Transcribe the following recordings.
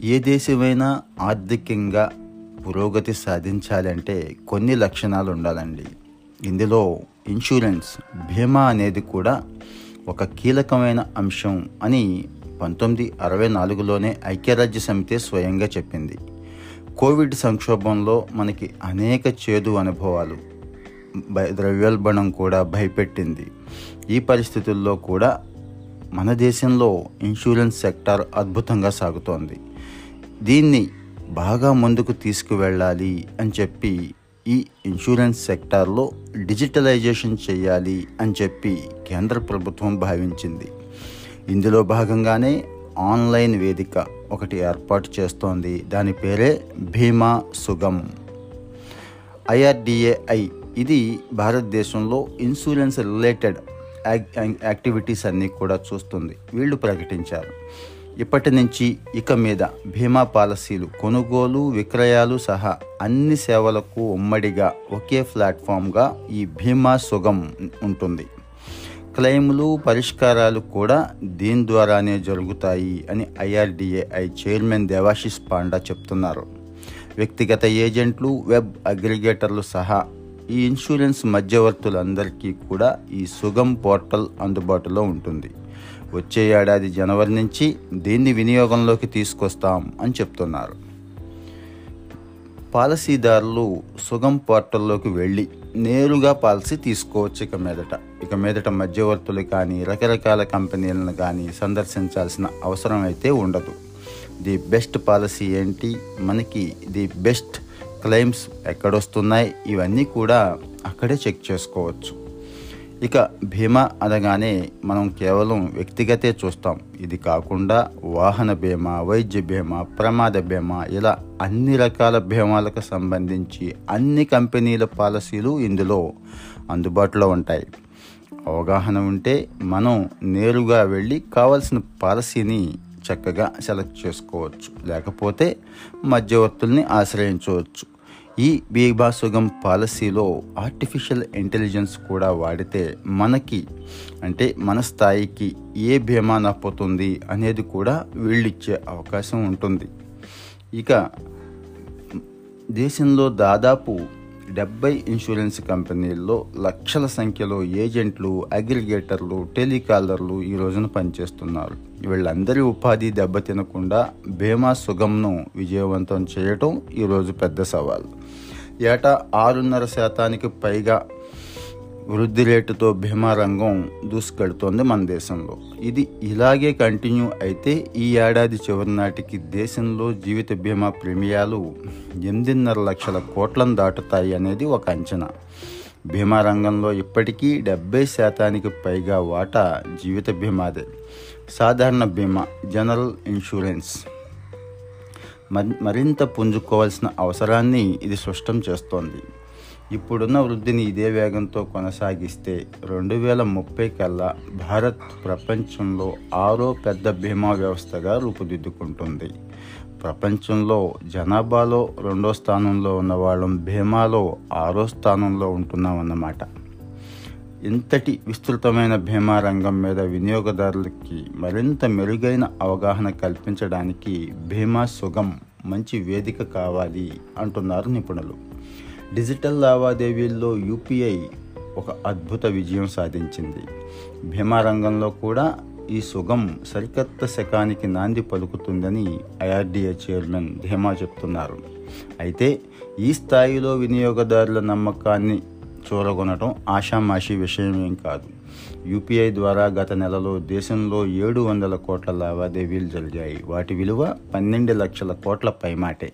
ఏ దేశమైనా ఆర్థికంగా పురోగతి సాధించాలంటే కొన్ని లక్షణాలు ఉండాలండి. ఇందులో ఇన్సూరెన్స్ బీమా అనేది కూడా ఒక కీలకమైన అంశం అని పంతొమ్మిది అరవై నాలుగులోనే ఐక్యరాజ్య సమితి స్వయంగా చెప్పింది. కోవిడ్ సంక్షోభంలో మనకి అనేక చేదు అనుభవాలు భయ ద్రవ్యోల్బణం కూడా భయపెట్టింది. ఈ పరిస్థితుల్లో కూడా మన దేశంలో ఇన్సూరెన్స్ సెక్టార్ అద్భుతంగా సాగుతోంది. దీన్ని బాగా ముందుకు తీసుకువెళ్ళాలి అని చెప్పి ఈ ఇన్సూరెన్స్ సెక్టార్లో డిజిటలైజేషన్ చేయాలి అని చెప్పి కేంద్ర ప్రభుత్వం భావించింది. ఇందులో భాగంగానే ఆన్లైన్ వేదిక ఒకటి ఏర్పాటు చేస్తోంది. దాని పేరే భీమా సుగం. ఐఆర్డిఏఐ ఇది భారతదేశంలో ఇన్సూరెన్స్ రిలేటెడ్ యాక్టివిటీస్ అన్నీ కూడా చూస్తుంది. వీళ్ళు ప్రకటించారు. ఇప్పటి నుంచి ఇక మీద బీమా పాలసీలు కొనుగోలు విక్రయాలు సహా అన్ని సేవలకు ఉమ్మడిగా ఒకే ప్లాట్ఫామ్గా ఈ బీమా సుగం ఉంటుంది. క్లెయిములు పరిష్కారాలు కూడా దీని ద్వారానే జరుగుతాయి అని ఐఆర్డిఏఐ చైర్మన్ దేవాశిష్ పాండా చెప్తున్నారు. వ్యక్తిగత ఏజెంట్లు వెబ్ అగ్రిగేటర్లు సహా ఈ ఇన్సూరెన్స్ మధ్యవర్తులందరికీ కూడా ఈ సుగం పోర్టల్ అందుబాటులో ఉంటుంది. వచ్చే ఏడాది జనవరి నుంచి దీన్ని వినియోగంలోకి తీసుకొస్తాం అని చెప్తున్నారు. పాలసీదారులు సుగం పోర్టల్లోకి వెళ్ళి నేరుగా పాలసీ తీసుకోవచ్చు ఇక మీదట. ఇక మీదట మధ్యవర్తులు కానీ రకరకాల కంపెనీలను కానీ సందర్శించాల్సిన అవసరం అయితే ఉండదు. ది బెస్ట్ పాలసీ ఏంటి? మనకి ది బెస్ట్ క్లెయిమ్స్ ఎక్కడొస్తున్నాయి? ఇవన్నీ కూడా అక్కడే చెక్ చేసుకోవచ్చు. ఇక బీమా అనగానే మనం కేవలం వ్యక్తిగతే చూస్తాం. ఇది కాకుండా వాహన బీమా వైద్య బీమా ప్రమాద బీమా ఇలా అన్ని రకాల బీమాలకు సంబంధించి అన్ని కంపెనీల పాలసీలు ఇందులో అందుబాటులో ఉంటాయి. అవగాహన ఉంటే మనం నేరుగా వెళ్ళి కావలసిన పాలసీని చక్కగా సెలెక్ట్ చేసుకోవచ్చు. లేకపోతే మధ్యవర్తుల్ని ఆశ్రయించవచ్చు. ఈ బీభాసుగం పాలసీలో ఆర్టిఫిషియల్ ఇంటెలిజెన్స్ కూడా వాడితే మనకి అంటే మన స్థాయికి ఏ భీమా నప్పుతుంది అనేది కూడా వీళ్ళిచ్చే అవకాశం ఉంటుంది. ఇక దేశంలో దాదాపు డెబ్బై ఇన్సూరెన్స్ కంపెనీల్లో లక్షల సంఖ్యలో ఏజెంట్లు అగ్రిగేటర్లు టెలికాలర్లు ఈ రోజున పనిచేస్తున్నారు. వీళ్ళందరి ఉపాధి దెబ్బతినకుండా బీమా సుగంను విజయవంతం చేయటం ఈరోజు పెద్ద సవాల్. ఏటా ఆరున్నర శాతానికి పైగా వృద్ధి రేటుతో భీమా రంగం దూసుకెడుతోంది మన దేశంలో. ఇది ఇలాగే కంటిన్యూ అయితే ఈ ఏడాది చివరి నాటికి దేశంలో జీవిత బీమా ప్రీమియాలు ఎనిమిదిన్నర లక్షల కోట్లను దాటుతాయి అనేది ఒక అంచనా. బీమా రంగంలో ఇప్పటికీ డెబ్బై శాతానికి పైగా వాటా జీవిత బీమాదే సాధారణ బీమా జనరల్ ఇన్సూరెన్స్ మరింత పుంజుకోవాల్సిన అవసరాన్ని ఇది స్పష్టం చేస్తోంది. ఇప్పుడున్న వృద్ధిని ఇదే వేగంతో కొనసాగిస్తే రెండు వేల ముప్పై కల్లా భారత్ ప్రపంచంలో ఆరో పెద్ద బీమా వ్యవస్థగా రూపుదిద్దుకుంటుంది. ప్రపంచంలో జనాభాలో రెండో స్థానంలో ఉన్న వాళ్ళం ఆరో స్థానంలో ఉంటున్నామన్నమాట. ఇంతటి విస్తృతమైన భీమా రంగం మీద వినియోగదారులకి మరింత మెరుగైన అవగాహన కల్పించడానికి భీమా సుగం మంచి వేదిక కావాలి అంటున్నారు నిపుణులు. డిజిటల్ లావాదేవీల్లో యూపీఐ ఒక అద్భుత విజయం సాధించింది. భీమా రంగంలో కూడా ఈ సుగం సరికొత్త శకానికి నాంది పలుకుతుందని ఐఆర్డీఏ చైర్మన్ ధీమా చెప్తున్నారు. అయితే ఈ స్థాయిలో వినియోగదారుల నమ్మకాన్ని చూరగొనటం ఆషామాషి విషయం ఏం కాదు. యూపీఐ ద్వారా గత నెలలో దేశంలో ఏడు వందల కోట్ల లావాదేవీలు జరిగాయి. వాటి విలువ పన్నెండు లక్షల కోట్ల పైమాటే.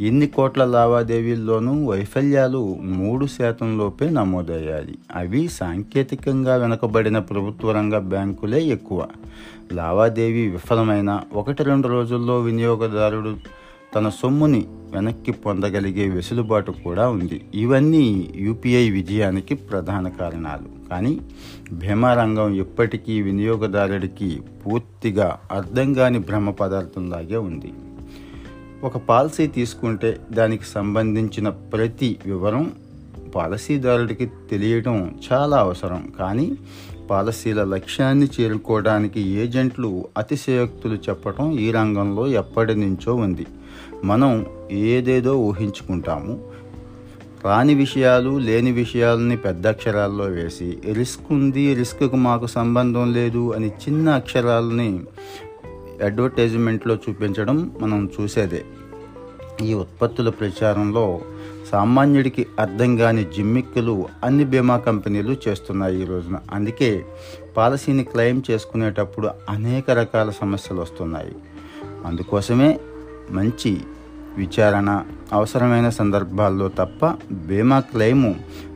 ఇన్ని కోట్ల లావాదేవీల్లోనూ వైఫల్యాలు మూడు శాతంలోపే నమోదయ్యాయి. అవి సాంకేతికంగా వెనుకబడిన ప్రభుత్వ రంగ బ్యాంకులే ఎక్కువ. లావాదేవీ విఫలమైన ఒకటి రెండు రోజుల్లో వినియోగదారుడు తన సొమ్ముని వెనక్కి పొందగలిగే వెసులుబాటు కూడా ఉంది. ఇవన్నీ యూపీఐ విజయానికి ప్రధాన కారణాలు. కానీ భీమా రంగం ఇప్పటికీ వినియోగదారుడికి పూర్తిగా అర్థం కాని భ్రమ పదార్థంలాగే ఉంది. ఒక పాలసీ తీసుకుంటే దానికి సంబంధించిన ప్రతి వివరం పాలసీదారుడికి తెలియడం చాలా అవసరం. కానీ పాలసీల లక్ష్యాన్ని చేరుకోవడానికి ఏజెంట్లు అతిశయోక్తులు చెప్పడం ఈ రంగంలో ఎప్పటి నుంచో ఉంది. మనం ఏదేదో ఊహించుకుంటాము. రాని విషయాలు లేని విషయాలని పెద్ద అక్షరాల్లో వేసి రిస్క్ ఉంది రిస్క్కు మాకు సంబంధం లేదు అని చిన్న అక్షరాలని అడ్వర్టైజ్మెంట్లో చూపించడం మనం చూసేదే. ఈ ఉత్పత్తుల ప్రచారంలో సామాన్యుడికి అర్థం కాని జిమ్మిక్కులు అన్ని బీమా కంపెనీలు చేస్తున్నాయి ఈ రోజున. అందుకే పాలసీని క్లెయిమ్ చేసుకునేటప్పుడు అనేక రకాల సమస్యలు వస్తున్నాయి. అందుకోసమే మంచి విచారణ అవసరమైన సందర్భాల్లో తప్ప బీమా క్లెయిము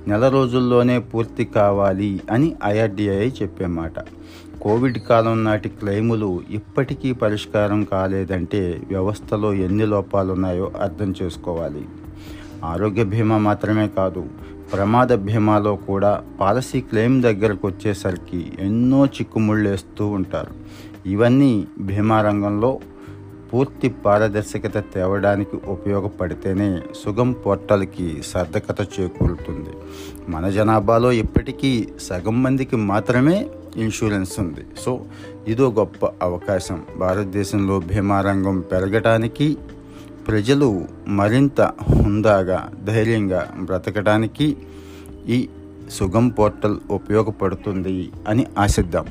నెల రోజుల్లోనే పూర్తి కావాలి అని ఐఆర్డిఐ చెప్పే మాట. కోవిడ్ కాలం నాటి క్లెయిములు ఇప్పటికీ పరిష్కారం కాలేదంటే వ్యవస్థలో ఎన్ని లోపాలున్నాయో అర్థం చేసుకోవాలి. ఆరోగ్య బీమా మాత్రమే కాదు ప్రమాద బీమాలో కూడా పాలసీ క్లెయిమ్ దగ్గరకు వచ్చేసరికి ఎన్నో చిక్కుముళ్ళేస్తూ ఉంటారు. ఇవన్నీ బీమా రంగంలో పూర్తి పారదర్శకత తేవడానికి ఉపయోగపడితేనే సుగం పోర్టల్కి సార్థకత చేకూరుతుంది. మన జనాభాలో ఇప్పటికీ సగం మందికి మాత్రమే ఇన్సూరెన్స్ ఉంది. సో ఇదో గొప్ప అవకాశం. భారతదేశంలో భీమా రంగం పెరగటానికి ప్రజలు మరింత హుందాగా ధైర్యంగా బ్రతకడానికి ఈ సుగం పోర్టల్ ఉపయోగపడుతుంది అని ఆశిద్దాం.